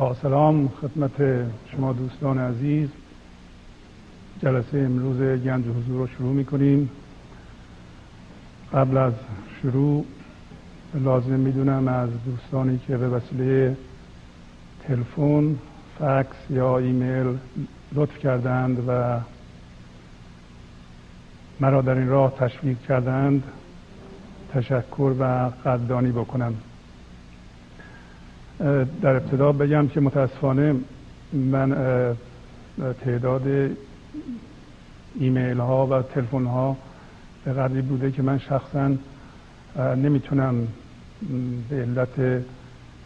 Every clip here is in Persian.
با سلام خدمت شما دوستان عزیز. جلسه امروز گنج حضور رو شروع می کنیم قبل از شروع لازم می‌دونم از دوستانی که به وسیله تلفن فکس یا ایمیل لطف کردند و مرا در این راه تشویق کردند تشکر و قدردانی بکنم. در ابتدا بگم که متاسفانه من تعداد ایمیل ها و تلفن ها به قدری بوده که من شخصا نمی‌تونم به علت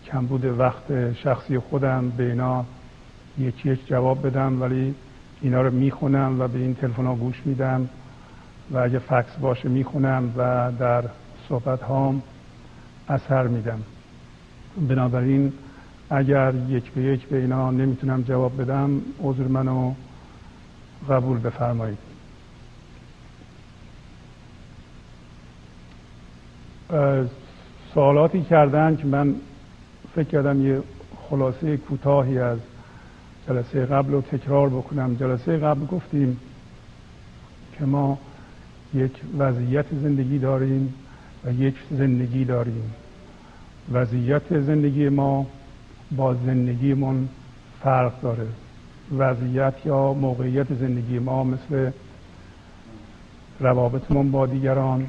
کمبود وقت شخصی خودم به اینا یکی یک جواب بدم ولی اینا رو می‌خونم و به این تلفن ها گوش میدم و اگه فکس باشه می‌خونم و در صحبت هام اثر میدم. بنابراین اگر یک به یک به اینا نمی‌تونم جواب بدم عذر منو قبول بفرمایید. سوالاتی کردن که من فکر کردم یه خلاصه کوتاهی از جلسه قبل رو تکرار بکنم. جلسه قبل گفتیم که ما یک وضعیت زندگی داریم و یک زندگی داریم. وضعیت زندگی ما با زندگیمون فرق داره. وضعیت یا موقعیت زندگی ما مثل روابطمون با دیگران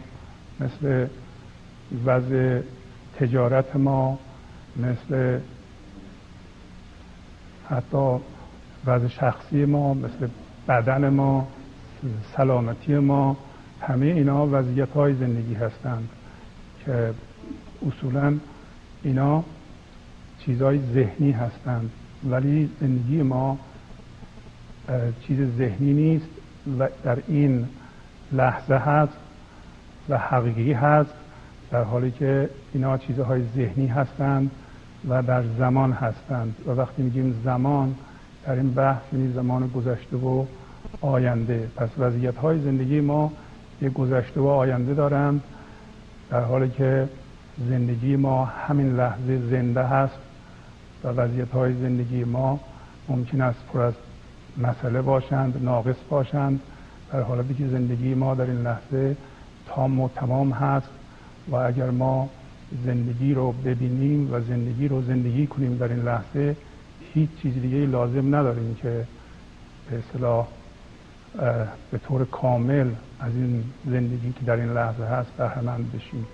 مثل وضع تجارت ما مثل حتی وضع شخصی ما مثل بدن ما سلامتی ما همه اینا وضعیت های زندگی هستند که اصولا اینا چیزهای ذهنی هستند. ولی زندگی ما چیز ذهنی نیست و در این لحظه هست و حقیقی هست در حالی که اینا چیزهای ذهنی هستند و در زمان هستند. و وقتی میگیم زمان در این بحث یعنی زمان گذشته و آینده. پس وضعیت های زندگی ما یک گذشته و آینده دارند در حالی که زندگی ما همین لحظه زنده هست و وضعیت های زندگی ما ممکن است پر از مسئله باشند ناقص باشند. در حالی که زندگی ما در این لحظه تام و تمام هست و اگر ما زندگی رو ببینیم و زندگی رو زندگی کنیم در این لحظه هیچ چیز دیگه لازم نداریم که به اصطلاح به طور کامل از این زندگی که در این لحظه هست بهرمند بشیم.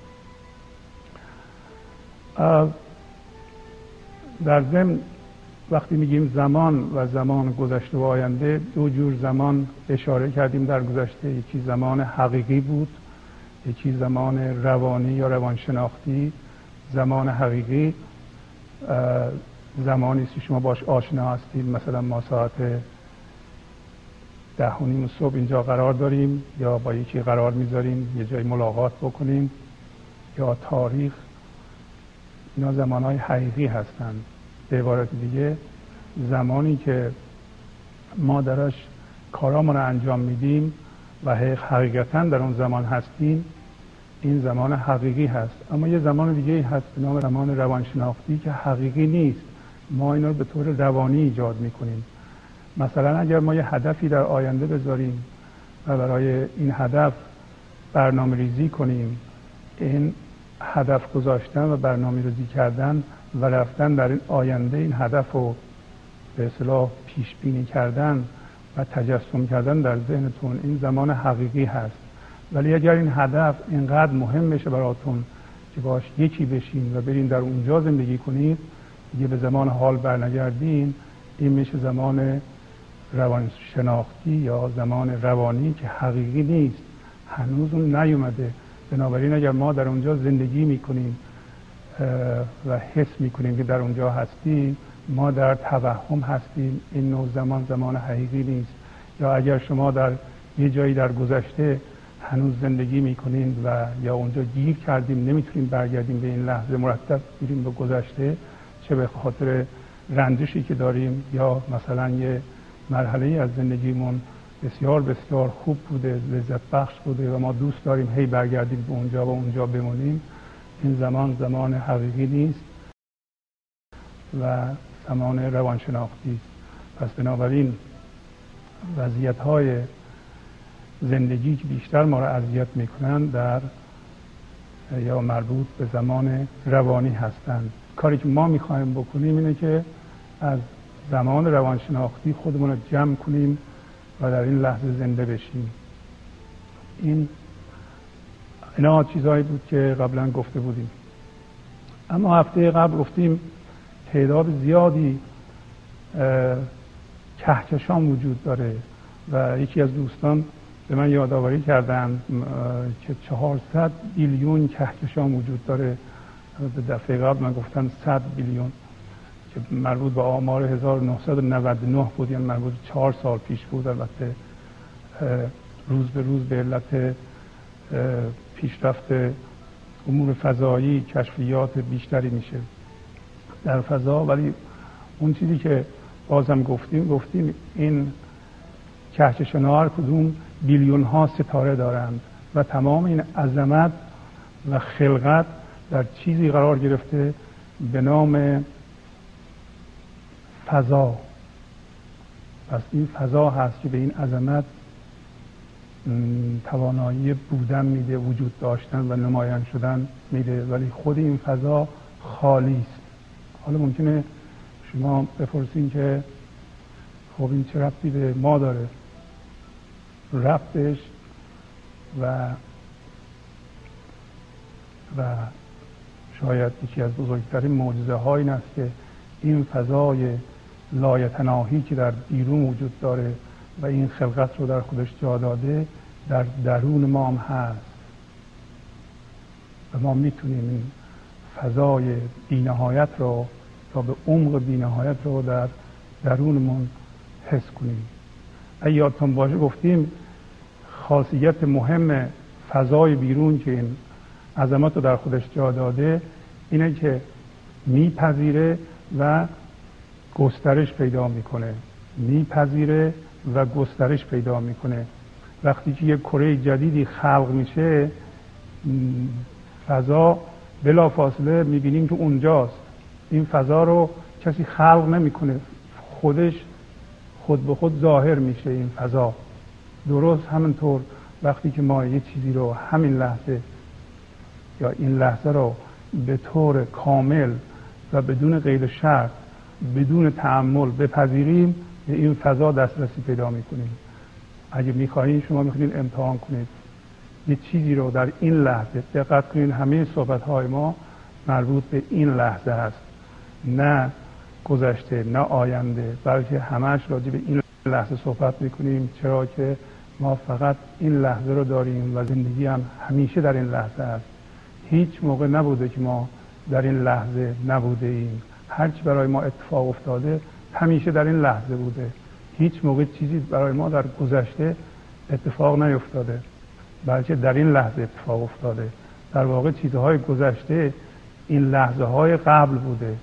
در ضمن وقتی میگیم زمان و زمان گذشته و آینده دو جور زمان اشاره کردیم در گذشته. یکی زمان حقیقی بود یکی زمان روانی یا روانشناختی. زمان حقیقی زمانی که شما باش آشنا هستید. مثلا ما ساعت ده و نیم صبح اینجا قرار داریم یا با یکی قرار می‌ذاریم یه جای ملاقات بکنیم یا تاریخ اینا زمان های حقیقی هستند به عبارت دیگه زمانی که ما درش کارامون رو انجام میدیم و حقیقتا در اون زمان هستیم این زمان حقیقی هست. اما یه زمان دیگه هست به نام زمان روانشناختی که حقیقی نیست. ما اینا رو به طور روانی ایجاد می‌کنیم. مثلا اگر ما یه هدفی در آینده بذاریم و برای این هدف برنامه ریزی کنیم این هدف گذاشتن و برنامه ریزی کردن و رفتن در این آینده این هدف رو به اصطلاح پیش بینی کردن و تجسم کردن در ذهنتون این زمان حقیقی هست. ولی اگر این هدف اینقدر مهم بشه براتون که باش یکی بشین و برین در اونجا زندگی کنید دیگه به زمان حال برنگردین این میشه زمان روان شناختی یا زمان روانی که حقیقی نیست. هنوز اون نیومده. بنابراین اگر ما در اونجا زندگی می‌کنیم و حس می‌کنیم که در اونجا هستیم ما در توهم هستیم. این نوع زمان زمان حقیقی نیست. یا اگر شما در یه جایی در گذشته هنوز زندگی می‌کنین و یا اونجا گیر کردیم نمی‌تونیم برگردیم به این لحظه مرتب میریم به گذشته چه به خاطر رنجشی که داریم یا مثلا یه مرحله از زندگیمون بسیار بسیار خوب بوده لذت بخش بوده و ما دوست داریم هی برگردیم به اونجا و اونجا بمونیم. این زمان زمان حقیقی نیست و زمان روانشناختی پس بنابراین وضعیت های زندگی که بیشتر ما را اذیت می‌کنند در یا مربوط به زمان روانی هستند. کاری که ما می‌خوایم بکنیم اینه که از زمان روانشناختی خودمون رو جمع کنیم و در این لحظه زنده بشیم. این اینا چیزهایی بود که قبلا گفته بودیم. اما هفته قبل گفتیم تعداد زیادی کهکشان وجود داره و یکی از دوستان به من یادآوری کردن که 400 بیلیون کهکشان وجود داره. به دفعه قبل من گفتم 100 بیلیون. که مربوط به آمار 1999 بود یعنی مربوط چهار سال پیش بود. البته روز به روز به علت پیشرفت امور فضایی کشفیات بیشتری میشه در فضا. ولی اون چیزی که بازم گفتیم گفتیم این کهکشان هر کدوم بیلیون ها ستاره دارند و تمام این عظمت و خلقت در چیزی قرار گرفته به نام فضا. پس این فضا هست که به این عظمت توانایی بودن میده وجود داشتن و نمایان شدن میده. ولی خود این فضا خالی است. حالا ممکنه شما بپرسین که خب این چه ربطی به ما داره؟ ربطش و و شاید یکی از بزرگترین معجزه ها این است که این فضای لایتناهی که در بیرون وجود داره و این خلقت رو در خودش جا داده در درون ما هم هست. و ما می‌تونیم این فضای بینهایت رو یا به عمق بینهایت رو در درونمون حس کنیم. یادتون باشه گفتیم خاصیت مهم فضای بیرون که این عظمت رو در خودش جا داده اینه که میپذیره و گسترش پیدا می‌کنه میپذیره و گسترش پیدا می‌کنه. وقتی که یک کره جدیدی خلق میشه فضا بلا فاصله می‌بینیم که اونجاست. این فضا رو کسی خلق نمی‌کنه. خودش خود به خود ظاهر میشه این فضا. درست همینطور وقتی که ما یه چیزی رو همین لحظه یا این لحظه رو به طور کامل و بدون غیر شرط بدون تعمل بپذیریم این فضا دسترسی پیدا می‌کنیم. اگه می‌خواهید شما می‌خواهید امتحان کنید. یه چیزی رو در این لحظه دقت کنید. همه صحبت های ما مربوط به این لحظه هست. نه گذشته نه آینده بلکه همش راجع به این لحظه صحبت می‌کنیم. چرا که ما فقط این لحظه رو داریم و زندگی هم همیشه در این لحظه است هیچ موقع نبوده که ما در این لحظه نبوده ایم. هرچی برای ما اتفاق افتاده همیشه در این لحظه بوده. هیچ موقع چیزی برای ما در گذشته اتفاق نیفتاده بلکه در این لحظه اتفاق افتاده. در واقع چیزهای گذشته این لحظه های قبل بوده.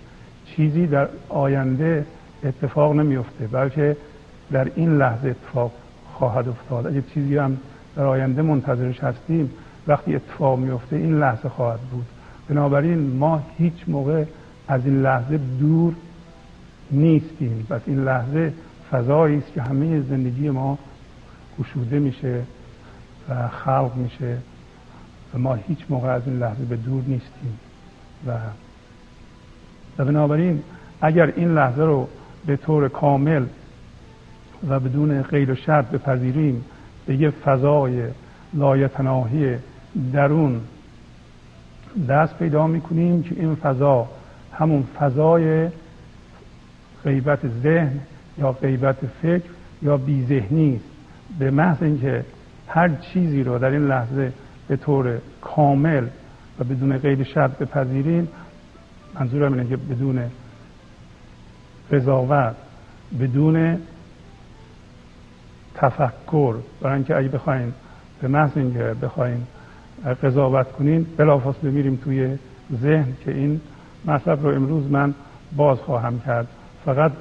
چیزی در آینده اتفاق نمیفته بلکه در این لحظه اتفاق خواهد افتاد. اگه چیزی هم در آینده منتظرش هستیم وقتی اتفاق میفته این لحظه خواهد بود. بنابراین ما هیچ موقع از این لحظه دور نیستیم. پس این لحظه فضایی است که همه زندگی ما گشوده میشه و خلق میشه و ما هیچ موقع از این لحظه به دور نیستیم. و و بنابراین اگر این لحظه رو به طور کامل و بدون غیر و شرط بپذیریم به یه فضای لایتناهی درون دست پیدا می‌کنیم که این فضا همون فضای غیبت ذهن یا غیبت فکر یا بیذهنی است. به محض اینکه هر چیزی رو در این لحظه به طور کامل و بدون قید شرط بپذیریم منظورم اینه که بدون قضاوت بدون تفکر برای اینکه اگه بخواین به محض اینکه بخواین قضاوت کنین بلافاصله میریم توی ذهن که این مطلب رو امروز من باز خواهم کرد. فقط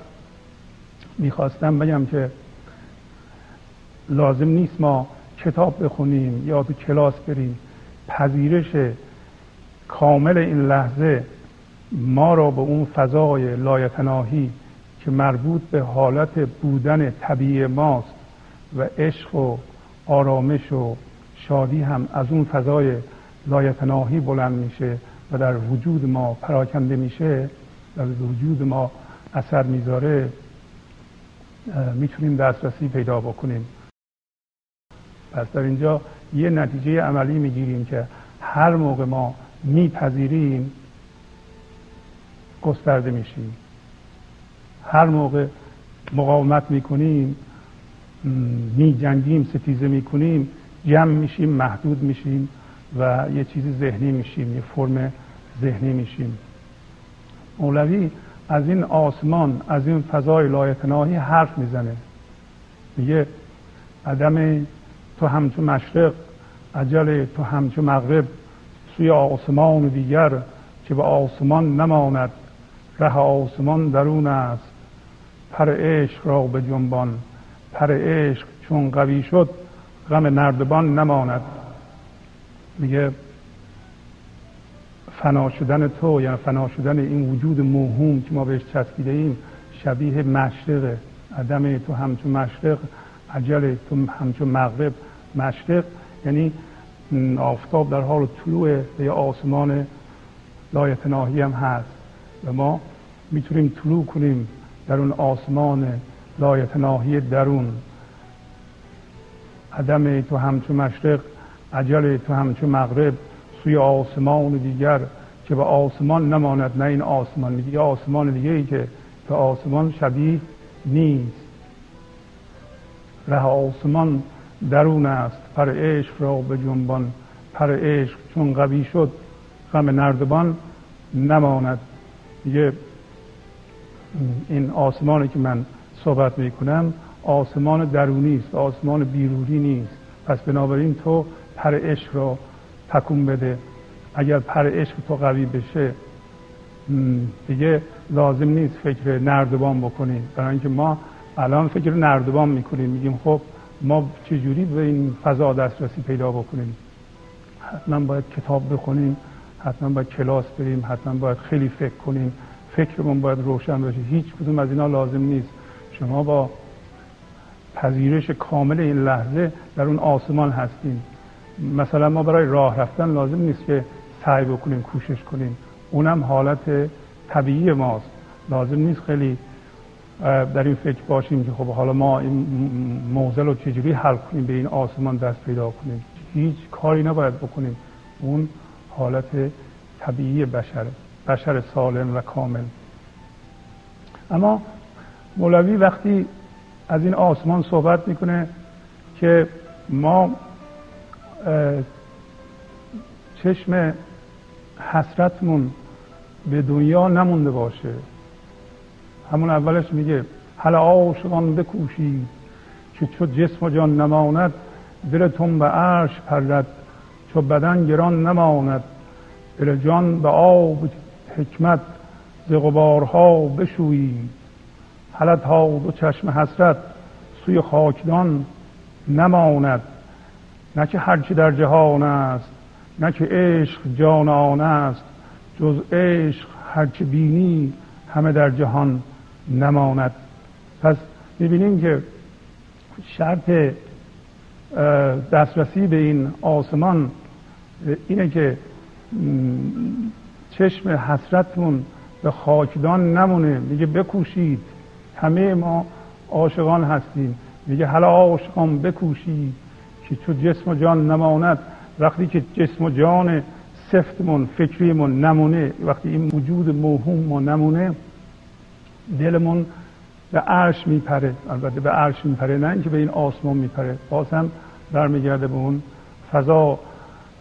می‌خواستم بگم که لازم نیست ما کتاب بخونیم یا تو کلاس بریم. پذیرش کامل این لحظه ما را به اون فضای لایتناهی که مربوط به حالت بودن طبیعی ماست و عشق و آرامش و شادی هم از اون فضای لایتناهی بلند میشه. و در وجود ما پراکنده میشه در وجود ما اثر می‌ذاره می‌تونیم دسترسی پیدا بکنیم. پس در اینجا یه نتیجه عملی می‌گیریم که هر موقع ما میپذیریم گسترده میشیم. هر موقع مقاومت می‌کنیم میجنگیم ستیزه می‌کنیم جمع میشیم محدود میشیم. و یه چیزی ذهنی میشیم یه فرم ذهنی میشیم. مولوی از این آسمان از این فضای لایتناهی حرف می‌زنه. میگه عدم تو همچون مشرق عجل تو همچون مغرب سوی آسمان دیگر که به آسمان نماند ره آسمان درون است. پر عشق را به جنبان پر عشق چون قوی شد غم نردبان نماند. میگه فنا شدن تو یعنی فنا شدن این وجود موهوم که ما بهش چسبیده ایم شبیه مشرق. عدم تو همچون مشرق عجل تو همچون مغرب مشرق. یعنی آفتاب در حال طلوع به آسمان لایتناهی هم هست. و ما می‌تونیم طلوع کنیم در اون آسمان لایتناهی درون. عدم تو همچون مشرق عجل تو همچون مغرب سوی آسمان دیگر که به آسمان نماند نه این آسمان میگه آسمان دیگه ای که به آسمان شبیه نیست. ره آسمان درون است پر عشق را به جنبان. پر عشق چون قوی شد غم نردبان نماند. میگه این آسمانی که من صحبت می‌کنم آسمان درونی است آسمان بیرونی نیست. پس بنابراین تو پر عشق را تکون بده. اگر پر عشق تو قوی بشه دیگه لازم نیست فکر نردبان بکنیم برای اینکه ما الان فکر نردبان می‌کنیم. میگیم خب ما چجوری به این فضا دسترسی پیدا بکنیم؟ حتما باید کتاب بخونیم حتما باید کلاس بریم حتما باید خیلی فکر کنیم. فکرمون باید روشن باشه. هیچ کدوم از اینا لازم نیست. شما با پذیرش کامل این لحظه در اون آسمان هستیم. مثلا ما برای راه رفتن لازم نیست که سعی بکنیم کوشش کنیم. اونم حالت طبیعی ماست. لازم نیست خیلی در این فکر باشیم که خب حالا ما این موزل رو چجوری حل کنیم به این آسمان دست پیدا کنیم. هیچ کاری نباید بکنیم. اون حالت طبیعی بشره بشر سالم و کامل. اما مولوی وقتی از این آسمان صحبت می‌کنه که ما چشم حسرتمون به دنیا نمونده باشه. همون اولش میگه حل عاشقان بکوشید که چو جسم و جان نماند دلتون به عرش پرد چو بدن گران نماند. دل جان به آب حکمت ز غبارها بشویید حلت ها دو چشم حسرت سوی خاکدان نماند. نه که هرچی در جهان است نه که عشق جان آن است. جز عشق هرچی بینی همه در جهان نماند. پس می‌بینیم که شرط دسترسی به این آسمان اینه که چشم حسرتمون به خاکدان نمونه. میگه بکوشید همه ما عاشقان هستیم. میگه حالا عاشقان بکوشید. که چو جسم و جان نماند وقتی که جسم و جان سفتمون فکریمون نمونه وقتی این وجود موهوم و نمونه دلمون به عرش میپره. البته به عرش میپره نه اینکه به این آسمان میپره. باز هم برمیگرده به اون فضا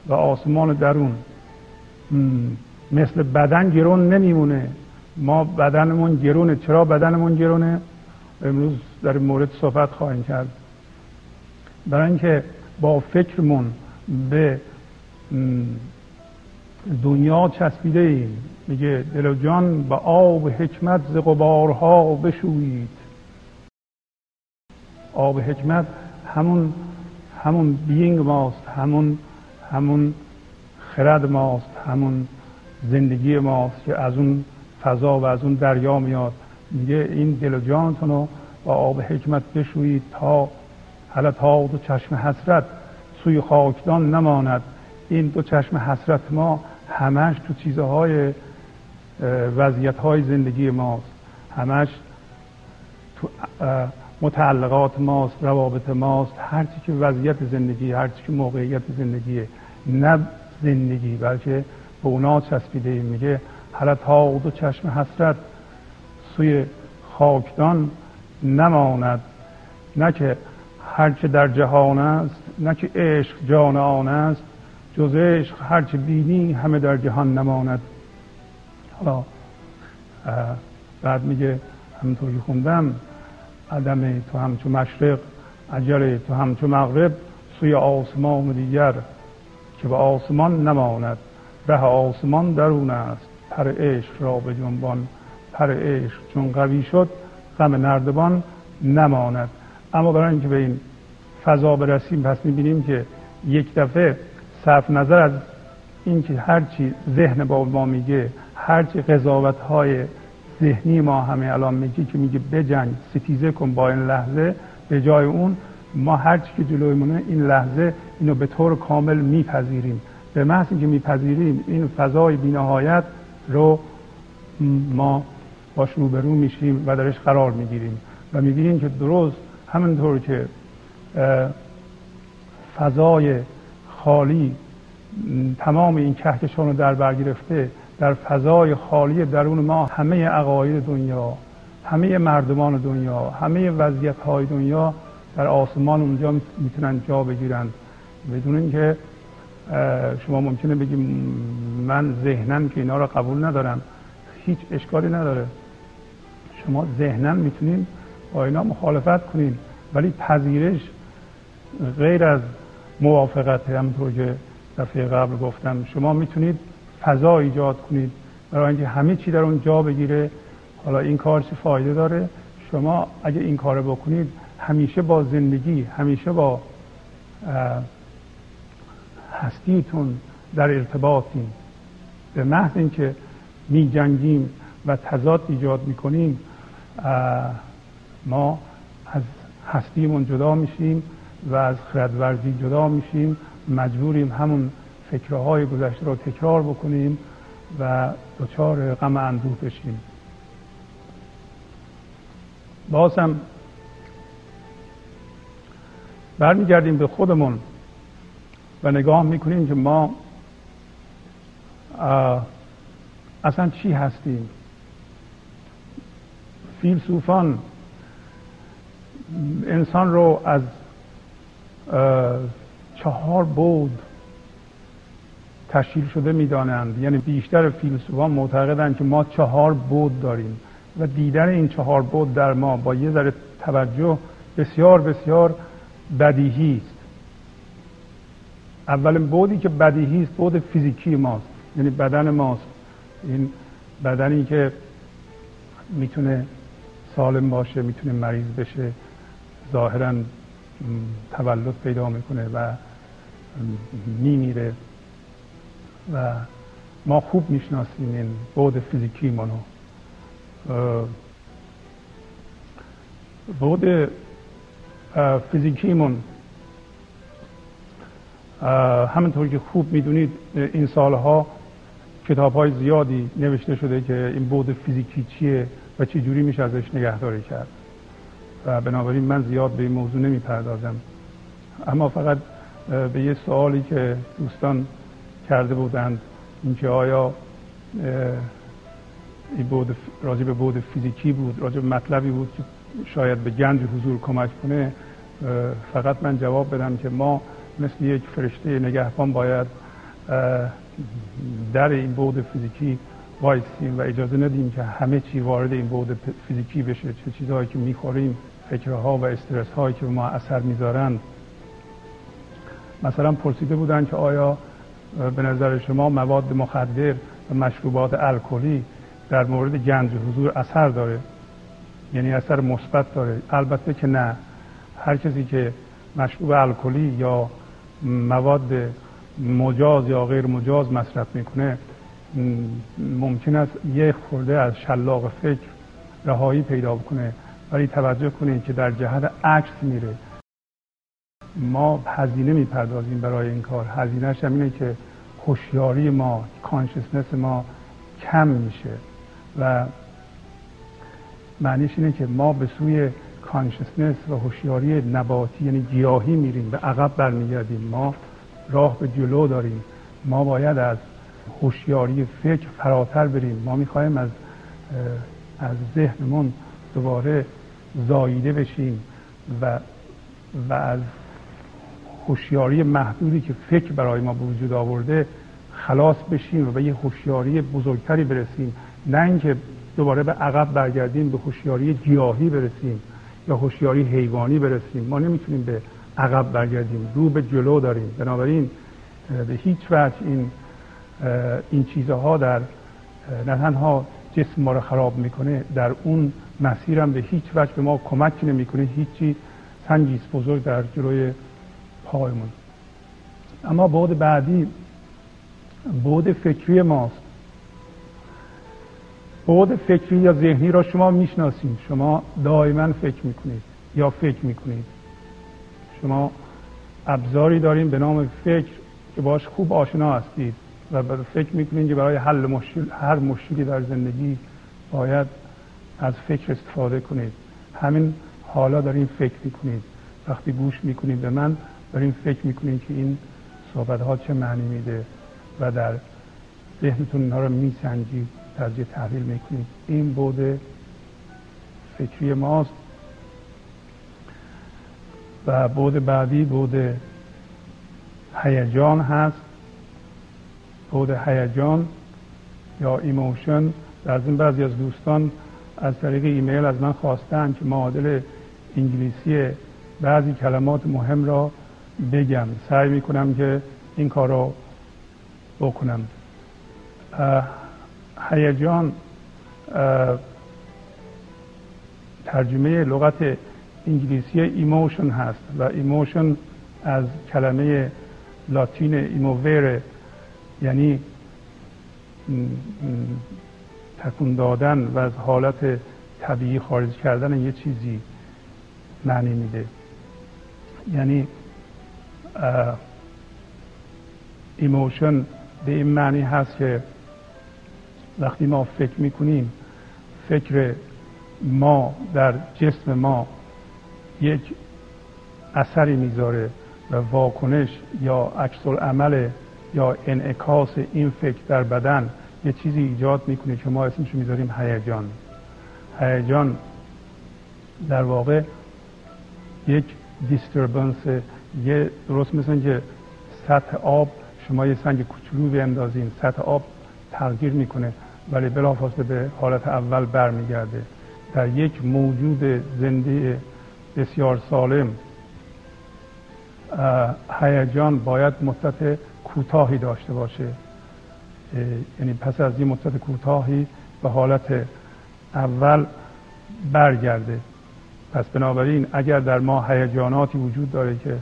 و آسمان درون. مثل بدن گرون نمیمونه. ما بدنمون گرونه. چرا بدنمون گرونه؟ امروز در مورد صحبت خواهیم کرد. برای اینکه با فکرمون به دنیا چسبیده ایم. میگه دل و جان به آب حکمت ز غبارها بشویید. آب حکمت همون همون بینگ ماست همون همون خرد ماست همون زندگی ماست که از اون فضا و از اون دریا میاد. میگه این دل و جانتون رو با آب حکمت بشویید تا حالا تا دو چشم حسرت سوی خاکدان نماند. این دو چشم حسرت ما همش تو چیزهای وضعیت های زندگی ماست. همش تو متعلقات ماست روابط ماست. هرچی که وضعیت زندگی هرچی که موقعیت زندگیه. نه زندگی بلکه به اونا چسبیده میگه. حالا تا دو چشم حسرت سوی خاکدان نماند. نه که هرچه در جهان است نه که عشق جان آن است. جز عشق هرچه بینی همه در جهان نماند. حالا بعد میگه همونطور که خوندم عدم تو همچو مشرق اجر تو همچو مغرب سوی آسمان دیگر که به آسمان نماند. ره آسمان درون است. پر عشق را به جنبان پر عشق چون قوی شد غم نردبان نماند. اما برای اینکه به این فضا برسیم پس می‌بینیم که یک دفعه صرف نظر از اینکه هرچی ذهن با ما میگه هرچی قضاوت های ذهنی ما همه الان میگه که میگه بجنگ ستیزه کن با این لحظه به جای اون ما هرچی که جلویمونه این لحظه اینو به طور کامل میپذیریم. به محض اینکه میپذیریم این فضای بینهایت رو ما باش روبرو میشیم و درش قرار می‌گیریم. و می‌بینیم که درست همینطور که فضای خالی تمام این کهکشان رو در بر گرفته در فضای خالی درون ما همه عقاید دنیا همه مردمان دنیا همه وضعیت های دنیا در آسمان اونجا می‌تونن جا بگیرند بدون اینکه شما ممکنه بگیم من ذهنم که اینا رو قبول ندارم. هیچ اشکالی نداره. شما ذهنا می‌تونید با اینا مخالفت کنید ولی پذیرش غیر از موافقت همونطور که دفعه قبل گفتم شما می‌تونید فضا ایجاد کنید. برای اینکه همه چی در اون جا بگیره حالا این کار چه فایده داره؟ شما اگه این کار بکنید همیشه با زندگی همیشه با هستیتون در ارتباطیم. به محض اینکه می جنگیم و تضاد ایجاد می‌کنیم ما از هستیمون جدا میشیم. و از خردورزی جدا میشیم. مجبوریم همون فکرهای گذشته رو تکرار بکنیم و دچار غم اندوه بشیم. باز هم برمیگردیم به خودمون و نگاه می‌کنیم که ما اصلا چی هستیم؟ فیلسوفان انسان رو از چهار بود تشکیل شده می‌دانند. یعنی بیشتر فیلسوفان معتقدند که ما چهار بود داریم و دیدن این چهار بود در ما با یه ذره توجه بسیار بسیار بدیهی است. اولین بودی که بدیهی است بود فیزیکی ماست یعنی بدن ماست. این بدنی که می‌تونه سالم باشه می‌تونه مریض بشه ظاهرا تولد پیدا می‌کنه و میمیره و ما خوب می‌شناسیم این بود فیزیکی منو بود فیزیکیمون همونطور که خوب می‌دونید این سالها کتاب های زیادی نوشته شده که این بود فیزیکی چیه و چه جوری میشه ازش نگهداری کرد. و بنابراین من زیاد به این موضوع نمی‌پردازم. اما فقط به یه سوالی که دوستان کرده بودند اینکه آیا این بود راجع به بود فیزیکی بود راجع به مطلبی بود که شاید به گنج حضور کمک کنه فقط من جواب بدم که ما مثل یک فرشته نگهبان باید در این بود فیزیکی وایسیم و اجازه ندیم که همه چی وارد این بود فیزیکی بشه چه چیزهایی که می‌خوریم فکرها و استرس هایی که ما اثر می‌ذارن. مثلا پرسیده بودن که آیا به نظر شما مواد مخدر و مشروبات الکلی در مورد گنج حضور اثر داره؟ یعنی اثر مثبت داره؟ البته که نه. هر کسی که مشروب الکلی یا مواد مجاز یا غیر مجاز مصرف می‌کنه ممکن است یک خورده از شلاق فکر رهایی پیدا بکنه ولی توجه کنید که در جهت عکس میره. ما هزینه می‌پردازیم برای این کار. هزینهش هم اینه که هوشیاری ما کانشسنس ما کم میشه. و معنیش اینه که ما به سوی کانشسنس و هوشیاری نباتی یعنی گیاهی میریم به عقب برمیگردیم. ما راه به جلو داریم. ما باید از هوشیاری فکر فراتر بریم. ما می‌خوایم از از ذهنمون دوباره زاییده بشیم و و از هوشیاری محدودی که فکر برای ما به وجود آورده خلاص بشیم و به یه هوشیاری بزرگتری برسیم. نه اینکه دوباره به عقب برگردیم به هوشیاری گیاهی برسیم یا هوشیاری حیوانی برسیم. ما نمی‌تونیم به عقب برگردیم. رو به جلو داریم. بنابراین به هیچ وجه این این چیزها در نه تنها جسم ما رو خراب می‌کنه در اون مسیرم به هیچ وجه به ما کمک نمی‌کنه هیچی سنگیست بزرگ در جلوی پایمون اما بعد بعدی بعد فکری ماست. بعد فکری یا ذهنی را شما می‌شناسید شما دائما فکر می‌کنید یا فکر می‌کنید. شما ابزاری داریم به نام فکر که باش خوب آشنا هستید. و فکر می‌کنید که برای حل مشکل هر مشکلی در زندگی باید از فکر استفاده کنید. همین حالا داریم فکر می‌کنید. وقتی گوش می‌کنید به من داریم فکر می‌کنید که این صحبت ها چه معنی میده و در ذهنتون اینها رو میسنجید ترجیح تحلیل می‌کنید. این بود فکری ماست. و بعد بعدی بعد هیجان هست. بعد هیجان یا emotion. در این بعضی از دوستان از طریق ایمیل از من خواستن که معادل انگلیسی بعضی کلمات مهم را بگم. سعی می‌کنم که این کار رو بکنم. هیجان ترجمه لغت انگلیسی emotion هست و ایموشن از کلمه لاتین emovere یعنی تکون دادن و از حالت طبیعی خارج کردن یه چیزی معنی میده. یعنی emotion به این معنی هست که وقتی ما فکر می‌کنیم فکر ما در جسم ما یک اثری می‌ذاره و واکنش یا عکس عمل یا انعکاس این فکر در بدن یه چیزی ایجاد می‌کنه که ما اسمش می‌ذاریم هیجان. هیجان در واقع یک دیستربنس یه درست مثل که سطح آب شما یه سنگ کوچولو بیندازین سطح آب تغییر می‌کنه ولی بلافاصله به حالت اول برمیگرده. در یک موجود زنده بسیار سالم هیجان باید مدت کوتاهی داشته باشه. یعنی پس از این مدت کوتاهی به حالت اول برگرده. پس بنابراین اگر در ما هیجاناتی وجود داره که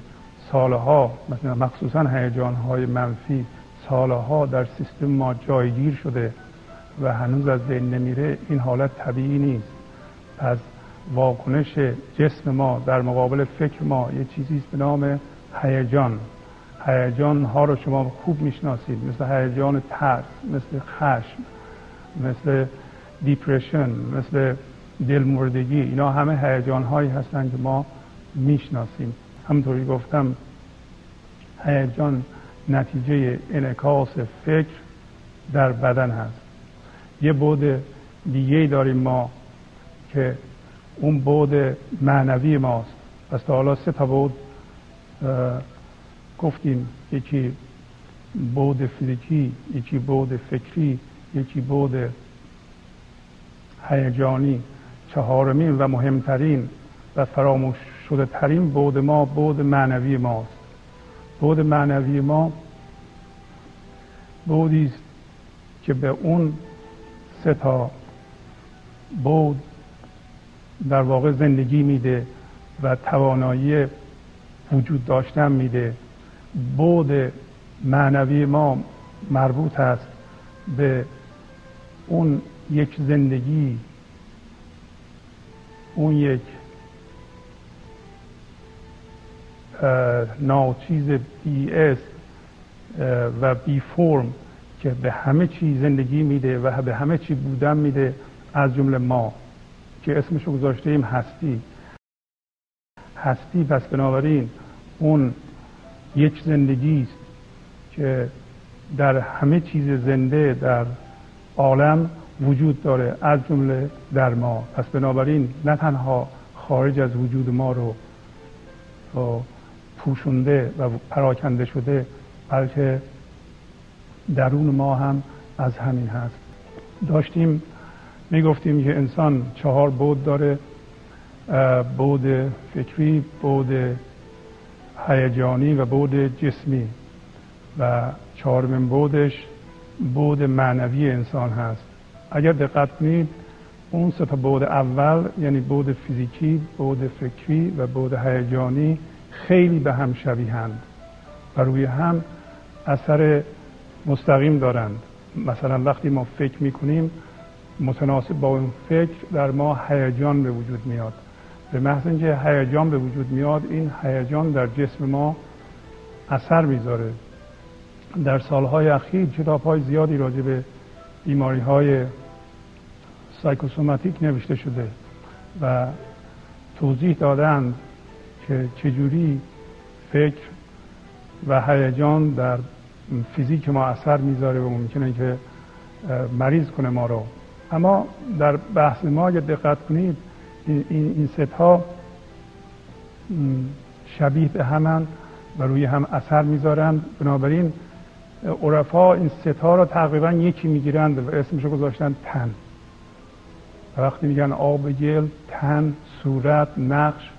سالها مثلا مخصوصا هیجانهای منفی سالها در سیستم ما جایگیر شده و هنوز از بین نمیره این حالت طبیعی نیست. پس واکنش جسم ما در مقابل فکر ما یه چیزی به نام هیجان. هیجان ها رو شما خوب می‌شناسید. مثل هیجان ترس مثل خشم مثل دیپرشن مثل دلمردگی. اینا همه هیجان هایی هستند که ما می‌شناسیم. همونطوری گفتم هیجان نتیجه انعکاس فکر در بدن هست. یه بود دیگه داریم ما که اون بود معنوی ماست. پس تا حالا سه تا بود گفتیم یکی بود فیزیکی یکی بود فکری یکی بود هیجانی. چهارمین و مهمترین و فراموش شده ترین بود ما بود معنوی ماست. بود معنوی ما بودی است که به اون سه تا بود در واقع زندگی میده و توانایی وجود داشتن میده. بود معنوی ما مربوط است به اون یک زندگی اون یک ناچیز بی اس و بی فرم که به همه چی زندگی میده و به همه چی بودن میده از جمله ما که اسمشو گذاشته ایم هستی. هستی پس بنابراین اون یک زندگی است که در همه چیز زنده در عالم وجود داره از جمله در ما. پس بنابراین نه تنها خارج از وجود ما رو پوشونده و پراکنده شده بلکه درون ما هم از همین هست. داشتیم می‌گفتیم که انسان چهار بود داره بود فکری بود هیجانی و بود جسمی و چهارمین بودش بود معنوی انسان هست. اگر دقت کنید اون سه تا بود اول یعنی بود فیزیکی بود فکری و بود هیجانی خیلی به هم شبیهند و روی هم اثر مستقیم دارند. مثلا وقتی ما فکر می‌کنیم متناسب با اون فکر در ما هیجان به وجود میاد. به محض اینکه هیجان به وجود میاد این هیجان در جسم ما اثر می‌ذاره. در سالهای اخیر کتاب های زیادی راجع به بیماری های سایکوسوماتیک نوشته شده و توضیح دادند که چجوری فکر و هیجان در فیزیک ما اثر می‌ذاره و ممکنه که مریض کنه ما رو. اما در بحث ما اگر دقت کنید این, این ها شبیه به همن و روی هم اثر می‌ذارند. بنابراین عرفا این ها را تقریبا یکی می‌گیرند و اسمشو گذاشتن تن. و وقتی میگن آب گل تن صورت نقش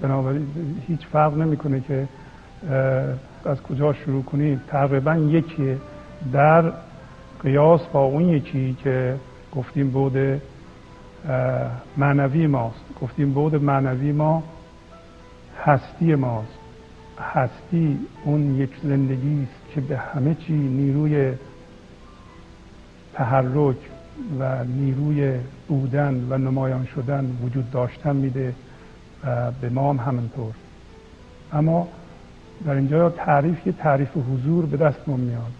بنابراین هیچ فرق نمی‌کنه که از کجا شروع کنید تقریبا یکی در قیاس با اون یکی که گفتیم بود معنوی ماست. گفتیم بود معنوی ما هستی ماست. هستی اون یک زندگی است که به همه چی نیروی تحرک و نیروی بودن و نمایان شدن وجود داشتن میده و به ما هم همینطور. اما در اینجا تعریف یه تعریف حضور به دست ما میاد.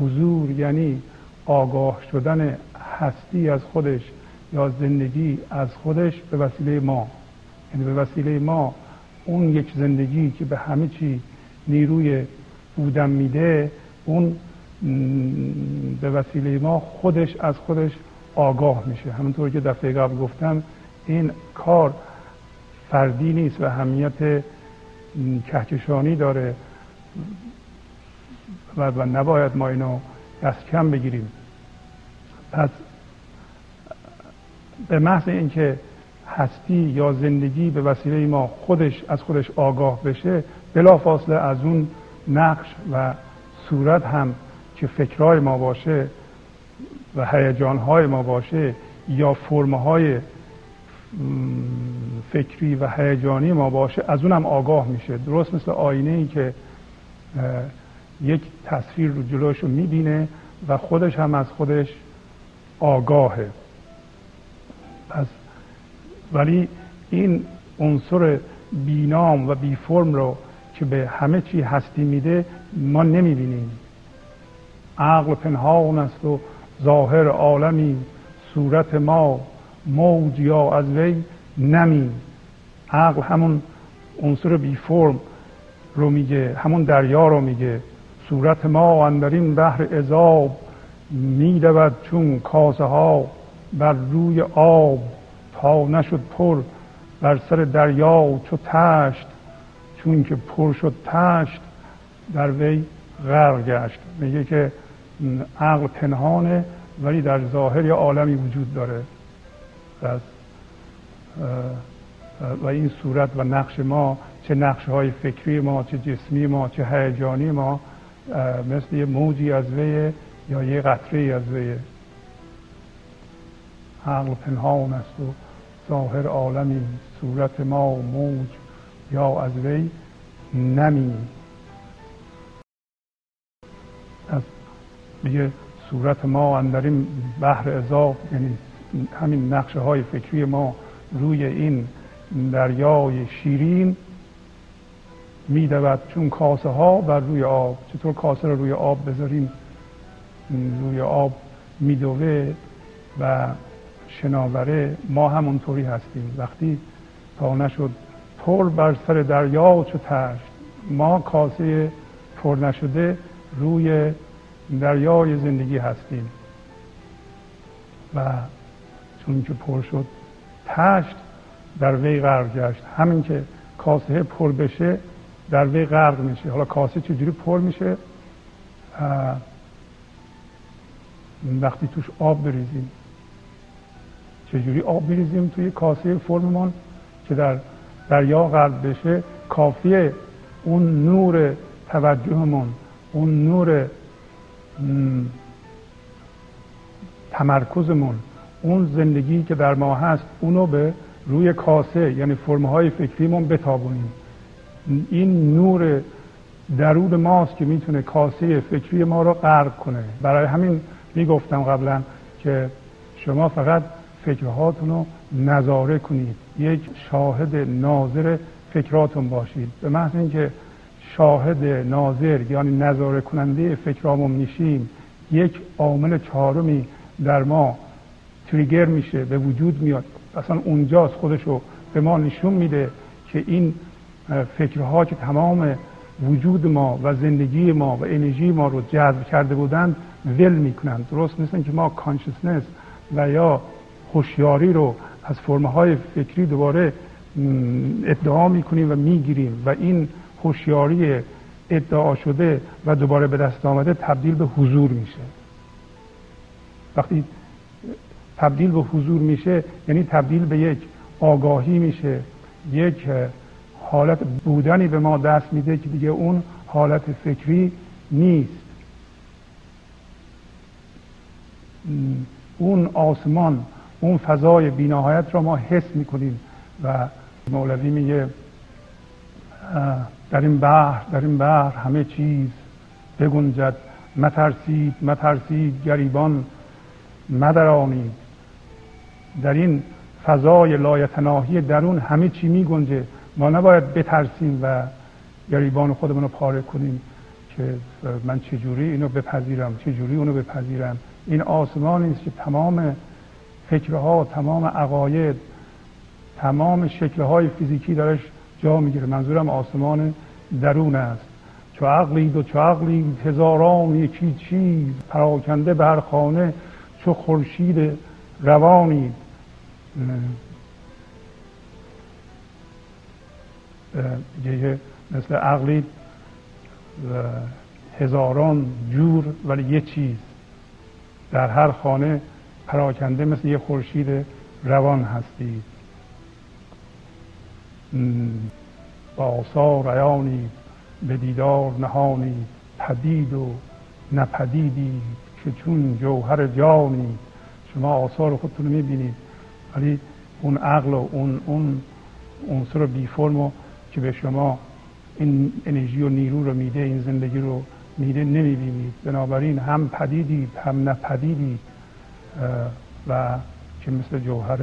حضور یعنی آگاه شدن هستی از خودش یا زندگی از خودش به وسیله ما. یعنی به وسیله ما اون یک زندگی که به همه چی نیروی بودن میده اون به وسیله ما خودش از خودش آگاه میشه. همونطور که دفعه قبل گفتم این کار فردی نیست و اهمیت کهکشانی داره و نباید ما اینو دست کم بگیریم. پس به محض اینکه هستی یا زندگی به وسیله ما خودش از خودش آگاه بشه بلافاصله از اون نقش و صورت هم که فکرهای ما باشه و هیجانهای ما باشه یا فرمهای فکری و هیجانی ما باشه از اونم آگاه میشه. درست مثل آینه ای که یک تصویر رو جلوش رو می‌بینه و خودش هم از خودش آگاهه. پس ولی این عنصر بینام و بی فرم رو که به همه چی هستی میده ما نمی‌بینیم. عقل پنهان است و ظاهر عالمی. صورت ما موج یا از وی نمی. عقل همون عنصر بی فرم رو میگه همون دریا رو میگه. صورت ما اندرین بحر عذاب میدود چون کاسه ها بر روی آب تا نشد پر بر سر دریا چو تشت چون که پر شد تشت در وی غرق گشت. میگه که عقل پنهانه ولی در ظاهر یا عالمی وجود داره. و این صورت و نقش ما چه نقش های فکری ما چه جسمی ما چه هیجانی ما مثل یه موجی از وی یا یه قطره از وی. عقل پنهان است و ظاهر عالمی صورت ما و موج یا از وی نمی از میگه صورت ما اندرین بحر اضاف یعنی همین نقشه های فکری ما روی این دریای شیرین میدود چون کاسه ها بر روی آب. چطور کاسه رو روی آب بذاریم؟ روی آب میدوه و شناوره ما همونطوری هستیم. وقتی تا نشد پر بر سر دریا چو تشت ما کاسه پر نشده روی دریای زندگی هستیم. و چون که پر شد تشت در وی غرق گشت. همین که کاسه پر بشه در وی غرق میشه. حالا کاسه چجوری پر میشه؟ وقتی توش آب بریزیم. چجوری آب بریزیم توی کاسه فرممون که در دریا غرق بشه؟ کافیه اون نور توجهمون اون نور تمرکزمون اون زندگی که در ما هست اونو به روی کاسه یعنی فرمه های فکریمون بتابونیم. این نور درون ماست که می‌تونه کاسه فکری ما رو غرق کنه. برای همین می‌گفتم قبلا که شما فقط فکرهاتون رو نظاره کنید. یک شاهد ناظر فکراتون باشید. به محض اینکه شاهد ناظر یعنی نظاره کننده فکرامون میشیم یک عامل چهارمی در ما تریگر میشه به وجود میاد. اصلا اونجاست خودشو به ما نشون میده که این فکرها که تمام وجود ما و زندگی ما و انرژی ما رو جذب کرده بودند ول می‌کنند. درست مثل که ما کانشسنس و یا هوشیاری رو از فرمه های فکری دوباره ادعا می‌کنیم و می‌گیریم و این هوشیاری ادعا شده و دوباره به دست آمده تبدیل به حضور میشه. وقتی تبدیل به حضور میشه یعنی تبدیل به یک آگاهی میشه یک حالت بودنی به ما دست میده که دیگه اون حالت فکری نیست. اون آسمان اون فضای بینهایت را ما حس می‌کنیم و مولوی میگه در این بحر در این بحر همه چیز بگنجد مترسید مترسید گریبان مدرانید. در این فضای لایتناهی درون همه چی می گنجه ما نباید بترسیم و گریبان خودمون رو پاره کنیم که من چجوری اینو بپذیرم چجوری اونو بپذیرم. این آسمانی است که تمام فکرها تمام عقاید تمام شکلهای فیزیکی درش جا می‌گیره. منظورم آسمان درون است. چو عقلید و چو عقلید هزاران یکی چیز. پراکنده بر خانه چو خورشید روانید دیگه مثل عقلی هزاران جور ولی یه چیز. در هر خانه پراکنده مثل یه خورشید روان هستید. با آثار عیانی به دیدار نهانی پدید و نپدیدی که چون جوهر جانی شما آثار خودتون رو می‌بینید. ولی اون عقل و اون اون عنصر بی فرم که به شما این انرژی و نیرو رو میده این زندگی رو میده نمی‌بینید. بنابراین هم پدیدید هم نپدیدید. و که مثل جوهر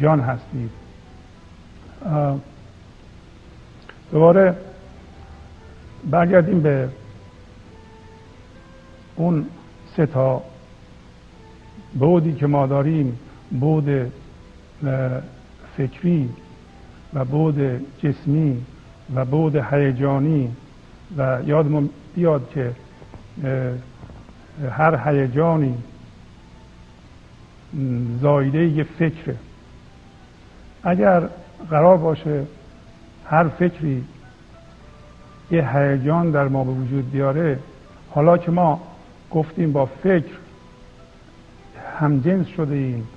جان هستید. دوباره برگردیم به اون سه تا بودی که ما داریم. بود فکری و بود جسمی و بود هیجانی و یادمون بیاد که هر هیجانی زایده یه فکره. اگر قرار باشه هر فکری یه هیجان در ما به وجود بیاره حالا که ما گفتیم با فکر همجنس شده ایم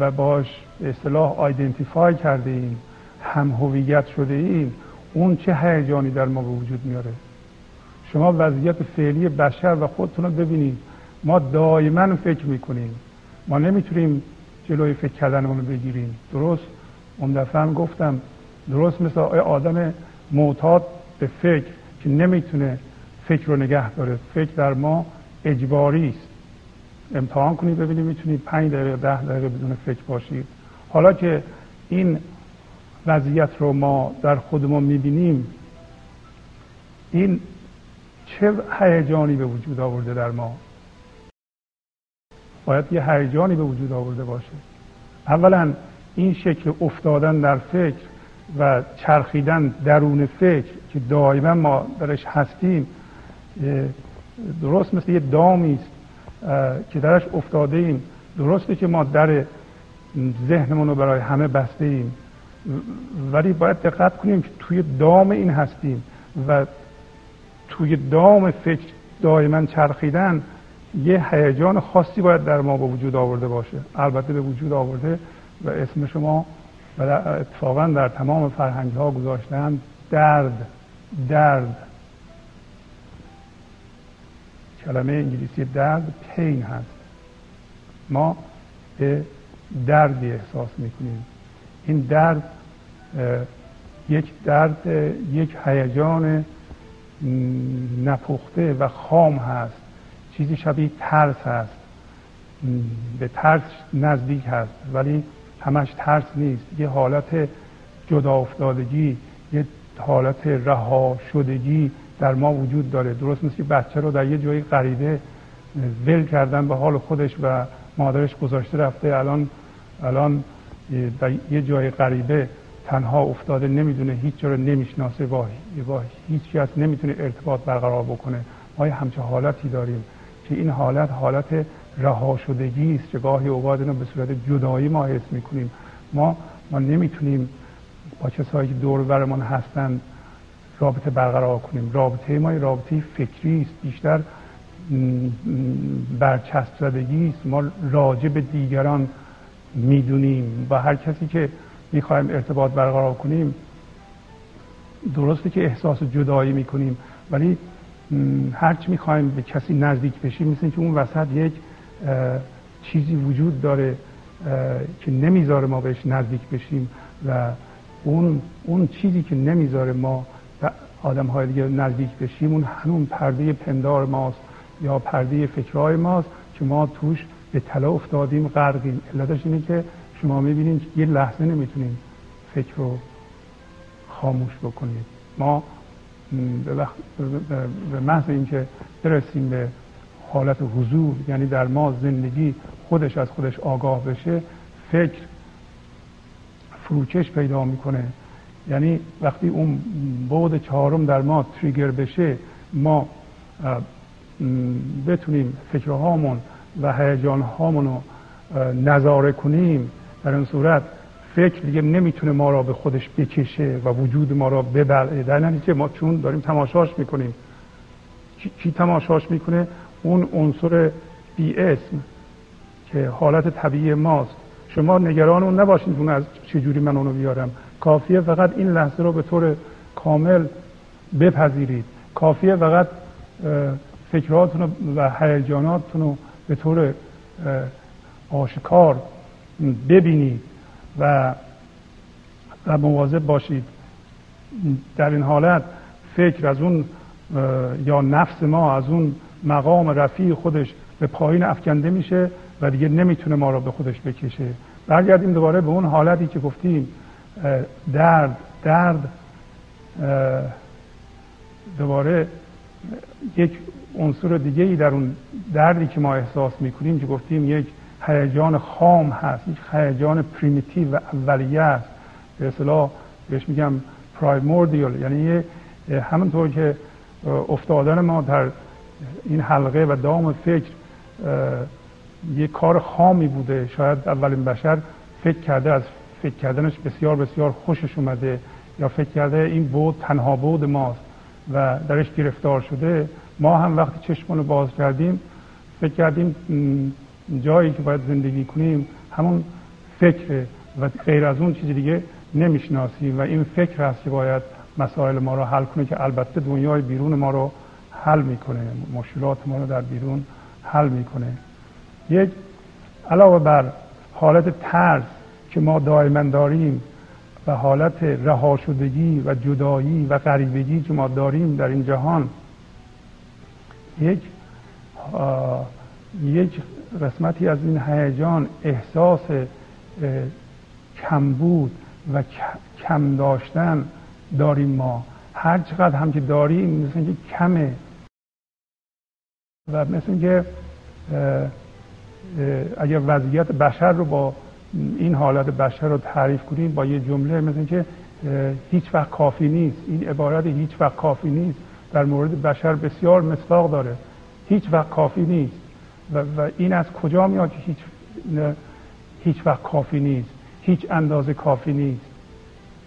و باش به اصطلاح آیدنتیفای کرده ایم هم هویت شده ایم اون چه هیجانی در ما به وجود میاره؟ شما وضعیت فعلی بشر و خودتون رو ببینید. ما دائما فکر می‌کنیم. ما نمی‌تونیم جلوی فکر کردنمون رو بگیریم. درست؟ اون دفعه هم گفتم درست مثل آدم معتاد به فکر که نمی‌تونه فکر رو نگه داره. فکر در ما اجباری است. امتحان کنید ببینید می‌تونید پنج دقیقه ده دقیقه بدون فکر باشید. حالا که این وضعیت رو ما در خودمون می‌بینیم این چه هیجانی به وجود آورده در ما؟ باید یه هیجانی به وجود آورده باشه. اولا این شکل افتادن در فکر و چرخیدن درون فکر که دائما ما درش هستیم درست مثل یه دامی است که درش افتاده ایم درسته که ما در ذهنمون رو برای همه بسته ایم ولی باید دقت کنیم که توی دام این هستیم و توی دام فکر دائما چرخیدن یه هیجان خاصی باید در ما به وجود آورده باشه. البته به وجود آورده و اسم شما و اتفاقا در تمام فرهنگ ها گذاشتن درد درد. کلمه انگلیسی درد پین هست. ما به دردی احساس می‌کنیم. این درد یک درد یک هیجان نپخته و خام هست. چیزی شبیه ترس هست. به ترس نزدیک هست ولی همش ترس نیست. یه حالت جدا افتادگی یه حالت رها شدگی در ما وجود داره. درست مثل بچه رو در یه جای غریبه ول کردن به حال خودش و مادرش گذاشته رفته الان الان در یه جای غریبه تنها افتاده نمی‌دونه هیچ جا رو نمی‌شناسه با, با هیچ کس نمی‌تونه ارتباط برقرار بکنه. ما یه همچه حالتی داریم. که این حالت حالت رها شدگی است که گاهی اوقات اینو به صورت جدایی ما حس می‌کنیم. ما ما نمی‌تونیم با کسایی که دور برمان هستن رابطه برقرار کنیم. رابطه ما رابطه فکری است بیشتر برچسب زدگی است. ما راجع به دیگران می‌دونیم و هر کسی که می‌خوایم ارتباط برقرار کنیم درسته که احساس جدایی می‌کنیم ولی هرچی می‌خوایم به کسی نزدیک بشیم مثل که اون وسط یک چیزی وجود داره که نمی‌ذاره ما بهش نزدیک بشیم و اون اون چیزی که نمی‌ذاره ما آدم های دیگه نزدیک بشیم اون همون پرده پندار ماست یا پرده فکرهای ماست که ما توش به طلا افتادیم غرقیم. علتش اینه که شما می‌بینید یه لحظه نمی‌تونیم فکر رو خاموش بکنید. ما به محض اینکه برسیم به حالت حضور یعنی در ما زندگی خودش از خودش آگاه بشه فکر فروکش پیدا می‌کنه. یعنی وقتی اون بعد چهارم در ما تریگر بشه ما بتونیم فکرهامون و هیجانهامون رو نظاره کنیم. در این صورت فکر دیگه نمی‌تونه ما را به خودش بکشه و وجود ما را ببلعه. در نتیجه ما چون داریم تماشاش می‌کنیم. کی تماشاش می‌کنه؟ اون عنصر بی اسم که حالت طبیعی ماست. شما نگران اون نباشید اون از چجوری من اونو بیارم. کافیه فقط این لحظه رو به طور کامل بپذیرید. کافیه فقط فکراتون و هیجاناتتون رو به طور آشکار ببینید. و و مواظب باشید. در این حالت فکر از اون یا نفس ما از اون مقام رفیع خودش به پایین افکنده میشه و دیگه نمی‌تونه ما رو به خودش بکشه. برگردیم دوباره به اون حالتی که گفتیم. درد درد دوباره یک عنصر دیگه ای در اون دردی که ما احساس می‌کنیم که گفتیم یک هیجان خام هست یک هیجان primitive و اولیه است. به اصطلاح بهش میگم primordial یعنی همونطور که افتادن ما در این حلقه و دام فکر یه کار خامی بوده. شاید اولین بشر فکر کرده از فکر کردنش بسیار بسیار خوشش اومده یا فکر کرده این بود تنها بود ماست و درش گرفتار شده. ما هم وقتی چشمون رو باز کردیم فکر کردیم جایی که باید زندگی کنیم همون فکر و غیر از اون چیز دیگه نمی‌شناسیم و این فکر هست که باید مسائل ما رو حل کنه که البته دنیای بیرون ما رو حل می‌کنه مشکلات ما رو در بیرون حل می‌کنه. یک علاوه بر حالت ترس که ما دائما داریم و حالت رها شدگی و جدایی و غریبگی که ما داریم در این جهان یک یک قسمتی از این هیجان احساس کمبود و کم داشتن داریم ما. هر چقدر هم که داریم مثل اینکه کمه. و مثل اینکه اگر وضعیت بشر رو با این حالت بشر رو تعریف کنیم با یه جمله مثل اینکه هیچ وقت کافی نیست. این عبارت هیچ وقت کافی نیست. در مورد بشر بسیار مصداق داره. هیچ وقت کافی نیست. و, و این از کجا میاد که هیچ هیچ وقت کافی نیست هیچ اندازه کافی نیست.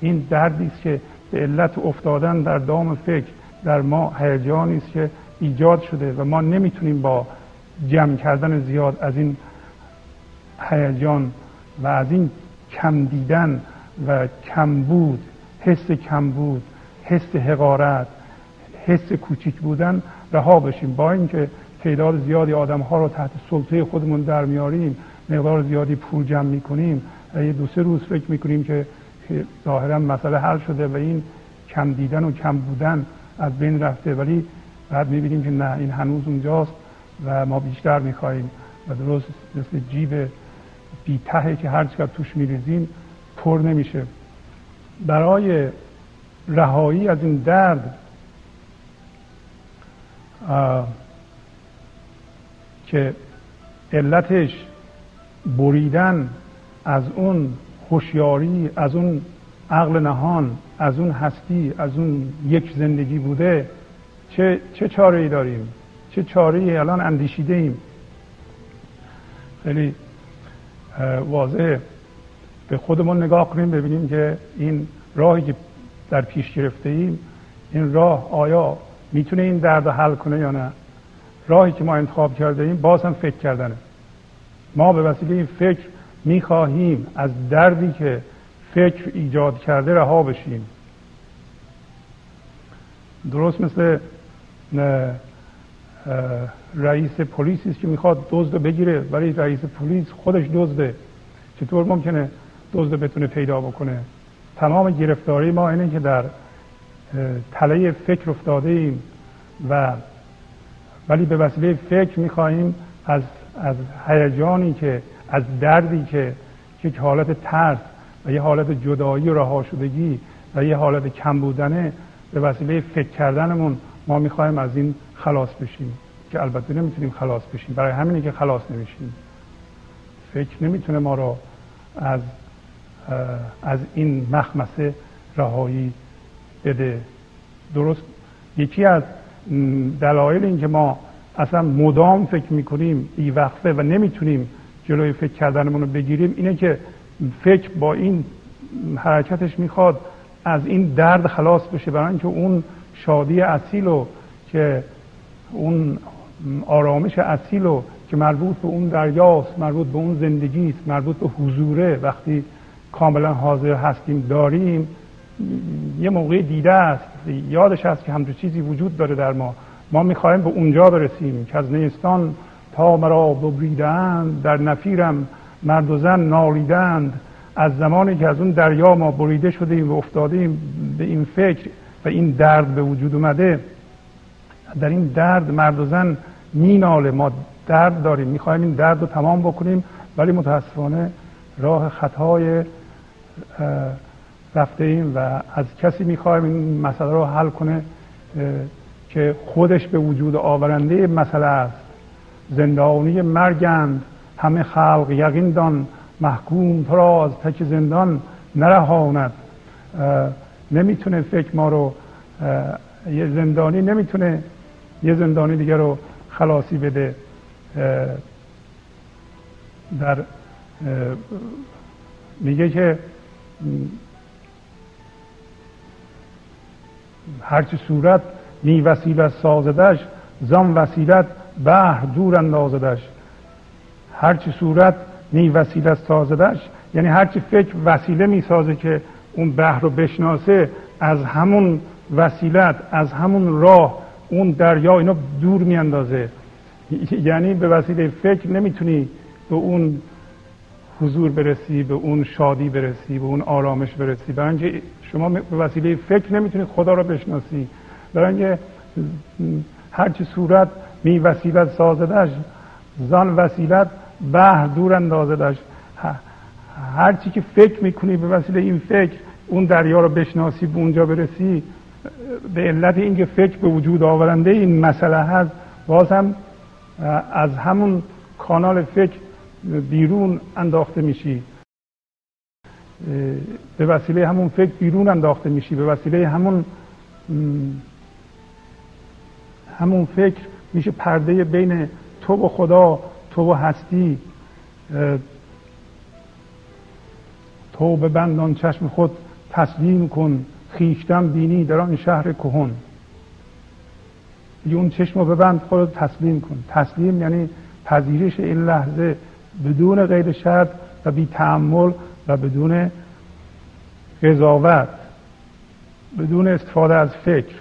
این دردی است که به علت افتادن در دام فکر در ما هیجانی است که ایجاد شده و ما نمی‌تونیم با جمع کردن زیاد از این هیجان و از این کم دیدن و کم بود حس کم بود حس حقارت حس کوچیک بودن رها بشیم. با اینکه تعداد زیادی آدم ها رو تحت سلطه خودمون در میاریم مقدار زیادی پول جمع می‌کنیم. یه دو سه روز فکر می‌کنیم که ظاهرا مسئله حل شده و این کم دیدن و کم بودن از بین رفته. ولی بعد می‌بینیم که نه این هنوز اونجاست و ما بیشتر می‌خواهیم و درست مثل جیب بیتهه که هر چقدر توش میریزیم پر نمیشه. برای رهایی از این درد که علتش بریدن از اون هوشیاری از اون عقل نهان از اون هستی از اون یک زندگی بوده چه چه چاره ای داریم؟ چه چاره ای الان اندیشیده ایم؟ خیلی واضحه. به خودمون نگاه کنیم ببینیم که این راهی که در پیش گرفته ایم این راه آیا می‌تونه این درد حل کنه یا نه؟ راهی که ما انتخاب کرده ایم باز هم فکر کردنه. ما به وسیله این فکر می‌خواهیم از دردی که فکر ایجاد کرده رها بشیم. درست مثل رئیس پلیسی است که می‌خواد دزد بگیره ولی رئیس پلیس خودش دزده. چطور ممکنه دزد بتونه پیدا بکنه؟ تمام گرفتاری ما اینه که در تله فکر افتاده ایم و ولی به وسیله فکر می‌خواهیم از از هیجانی که از دردی که یک حالت ترس و یه حالت جدایی و رها شدگی و یه حالت کم بودنه به وسیله فکر کردنمون ما می‌خوایم از این خلاص بشیم که البته نمی‌تونیم خلاص بشیم. برای همینه که خلاص نمیشیم. فکر نمی‌تونه ما رو از از این مخمسه رهایی بده. درست؟ یکی از دلایل اینکه ما اصلا مدام فکر می‌کنیم ای وقفه و نمی‌تونیم جلوی فکر کردنمون رو بگیریم اینه که فکر با این حرکتش می‌خواد از این درد خلاص بشه. برای اینکه اون شادی اصیل و که اون آرامش اصیل و که مربوط به اون دریاست مربوط به اون زندگی است مربوط به حضوره وقتی کاملا حاضر هستیم داریم یه موقع دیده است. یادش هست که همچون چیزی وجود داره در ما. ما می‌خواهیم به اونجا برسیم که از نیستان تا مرا ببریدند در نفیرم مرد و زن نالیدند. از زمانی که از اون دریا ما بریده شدیم و افتادیم به این فکر و این درد به وجود اومده. در این درد مرد و زن میناله. ما درد داریم. می‌خوایم این درد رو تمام بکنیم ولی متاسفانه راه خطای رفته ایم و از کسی می‌خوایم این مسئله رو حل کنه که خودش به وجود آورنده مسئله است. زندانی مرگند همه خلق یقین دان محکوم تو را از تک زندان نرهاند. نمی‌تونه فکر ما رو یه زندانی نمی‌تونه یه زندانی دیگر رو خلاصی بده. در میگه که هرچی صورت می وسیلت سازدش زان وسیلت بحر دور اندازدش. هرچی صورت می وسیلت سازدش یعنی هرچی فکر وسیله می سازه که اون بحر رو بشناسه از همون وسیلت از همون راه اون دریا اینو دور میاندازه یعنی به وسیله فکر نمی‌تونی به اون حضور برسی به اون شادی برسی به اون آرامش برسی. اینکه شما به وسیله فکر نمی‌تونید خدا رو بشناسی. برای اینکه هرچی صورت می وسیلت سازدش زان وسیلت به دور اندازه داشت. هر چی که فکر می‌کنی به وسیله این فکر اون دریا رو بشناسی به اونجا برسی به علت اینکه فکر به وجود آورنده این مسئله هست باز هم از همون کانال فکر بیرون انداخته میشی. به وسیله همون فکر بیرون انداخته میشی به وسیله همون همون فکر میشه پرده بین تو و خدا تو و هستی. تو به بندان چشم خود تسلیم کن خیشتن بینی در آن شهر کهن. اون چشم رو ببند خود تسلیم کن. تسلیم یعنی پذیرش این لحظه بدون غیر شرط و بی تعمل و بدون قضاوت بدون استفاده از فکر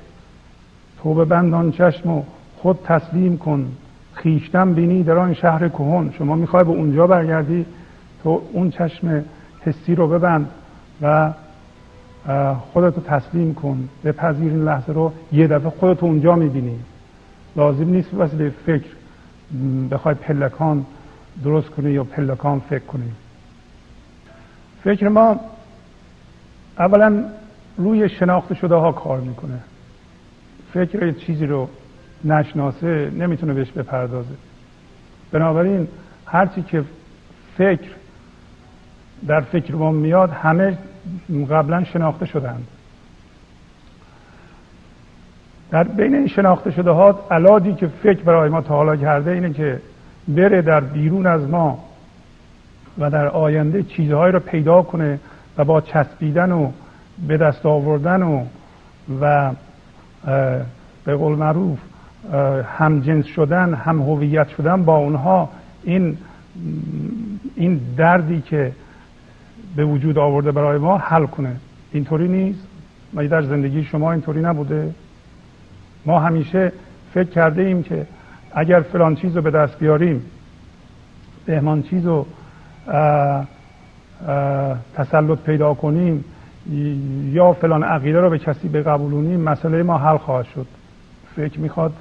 تو به بندان چشم و خود تسلیم کن. خیشتن بینی در آن شهر کهن. شما می‌خوای به اونجا برگردی تو اون چشم حسی رو ببند و خودتو تسلیم کن. بپذیر این لحظه رو. یه دفعه خودتو اونجا می‌بینی. لازم نیست وسیله فکر بخوای پلکان درست کنی یا پلکان فکر کنی. فکر ما اولا روی شناخته شده ها کار می‌کنه. فکر چیزی رو نشناسه نمی‌تونه بهش بپردازه. بنابراین هرچی که فکر در فکر ما میاد همه قبلا شناخته شدند در بین این شناخته شده ها علادی که فکر برای ما تا حالا کرده اینه که بره در بیرون از ما. و در آینده چیزهایی رو پیدا کنه و با چسبیدن و به دست آوردن و و به قول معروف هم جنس شدن هم هویت شدن با اونها این این دردی که به وجود آورده برای ما حل کنه. اینطوری نیست؟ مگه در زندگی شما اینطوری نبوده؟ ما همیشه فکر کرده ایم که اگر فلان چیز رو به دست بیاریم بهمان چیز رو تسلط پیدا کنیم یا فلان عقیده رو به کسی بقبولونیم مسئله ما حل خواهد شد. فکر می‌خواد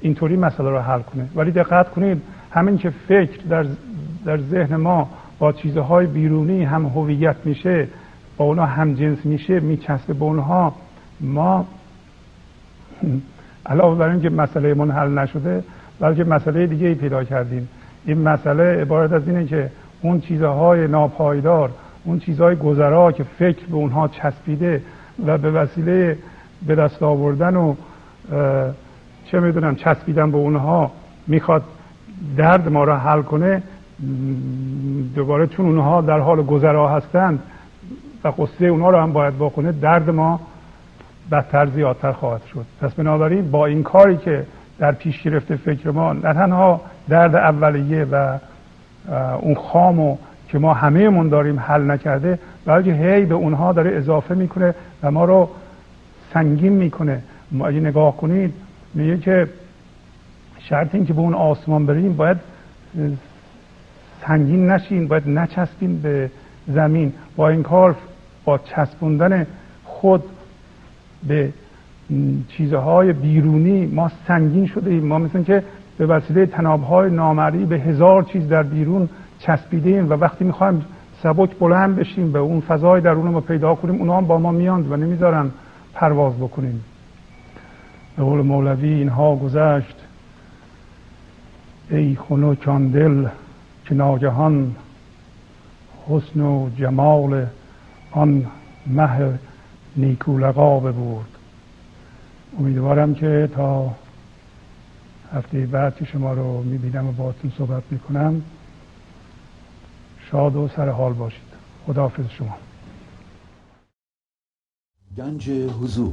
اینطوری مسئله رو حل کنه. ولی دقت کنید همین که فکر در, در ذهن ما با چیزهای بیرونی هم هویت میشه با اونها هم جنس میشه میچسبه به اونها ما علاوه بر اینکه مسئله من حل نشده بلکه مسئله دیگه ای پیدا کردیم. این مسئله عبارت از اینه که اون چیزهای ناپایدار اون چیزهای گذرا که فکر به اونها چسبیده و به وسیله به دست آوردن و چه می‌دونم چسبیدن به اونها می‌خواد درد ما را حل کنه دوباره چون اونها در حال گذرا هستند و قصه اونها رو هم باید بکنه درد ما بدتر زیادتر خواهد شد. پس بنابراین با این کاری که در پیش گرفته فکر ما نه تنها درد اولیه و اون خامو که ما همه من داریم حل نکرده بلکه هی به اونها داره اضافه می‌کنه و ما رو سنگین می‌کنه. ما اگه نگاه کنید میگه که شرط این که به اون آسمان بریم باید سنگین نشین باید نچسبین به زمین. با این کار با چسبوندن خود به چیزهای بیرونی ما سنگین شده ایم. ما مثل که به وسیله تنابهای نامری به هزار چیز در بیرون چسبیده ایم و وقتی می‌خوایم سبک بلند بشیم به اون فضای درون ما پیدا کنیم اونا هم با ما میاند و نمی‌ذارن پرواز بکنیم. به قول مولوی اینها گذشت. ای آن دل که ناگهان حسن و جمال آن مه نیکولقا ببرد. امیدوارم که تا هفته بعد که شما رو می‌بینم و باهاتون صحبت می‌کنم شاد و سر حال باشید. خداحافظ شما. گنج حضور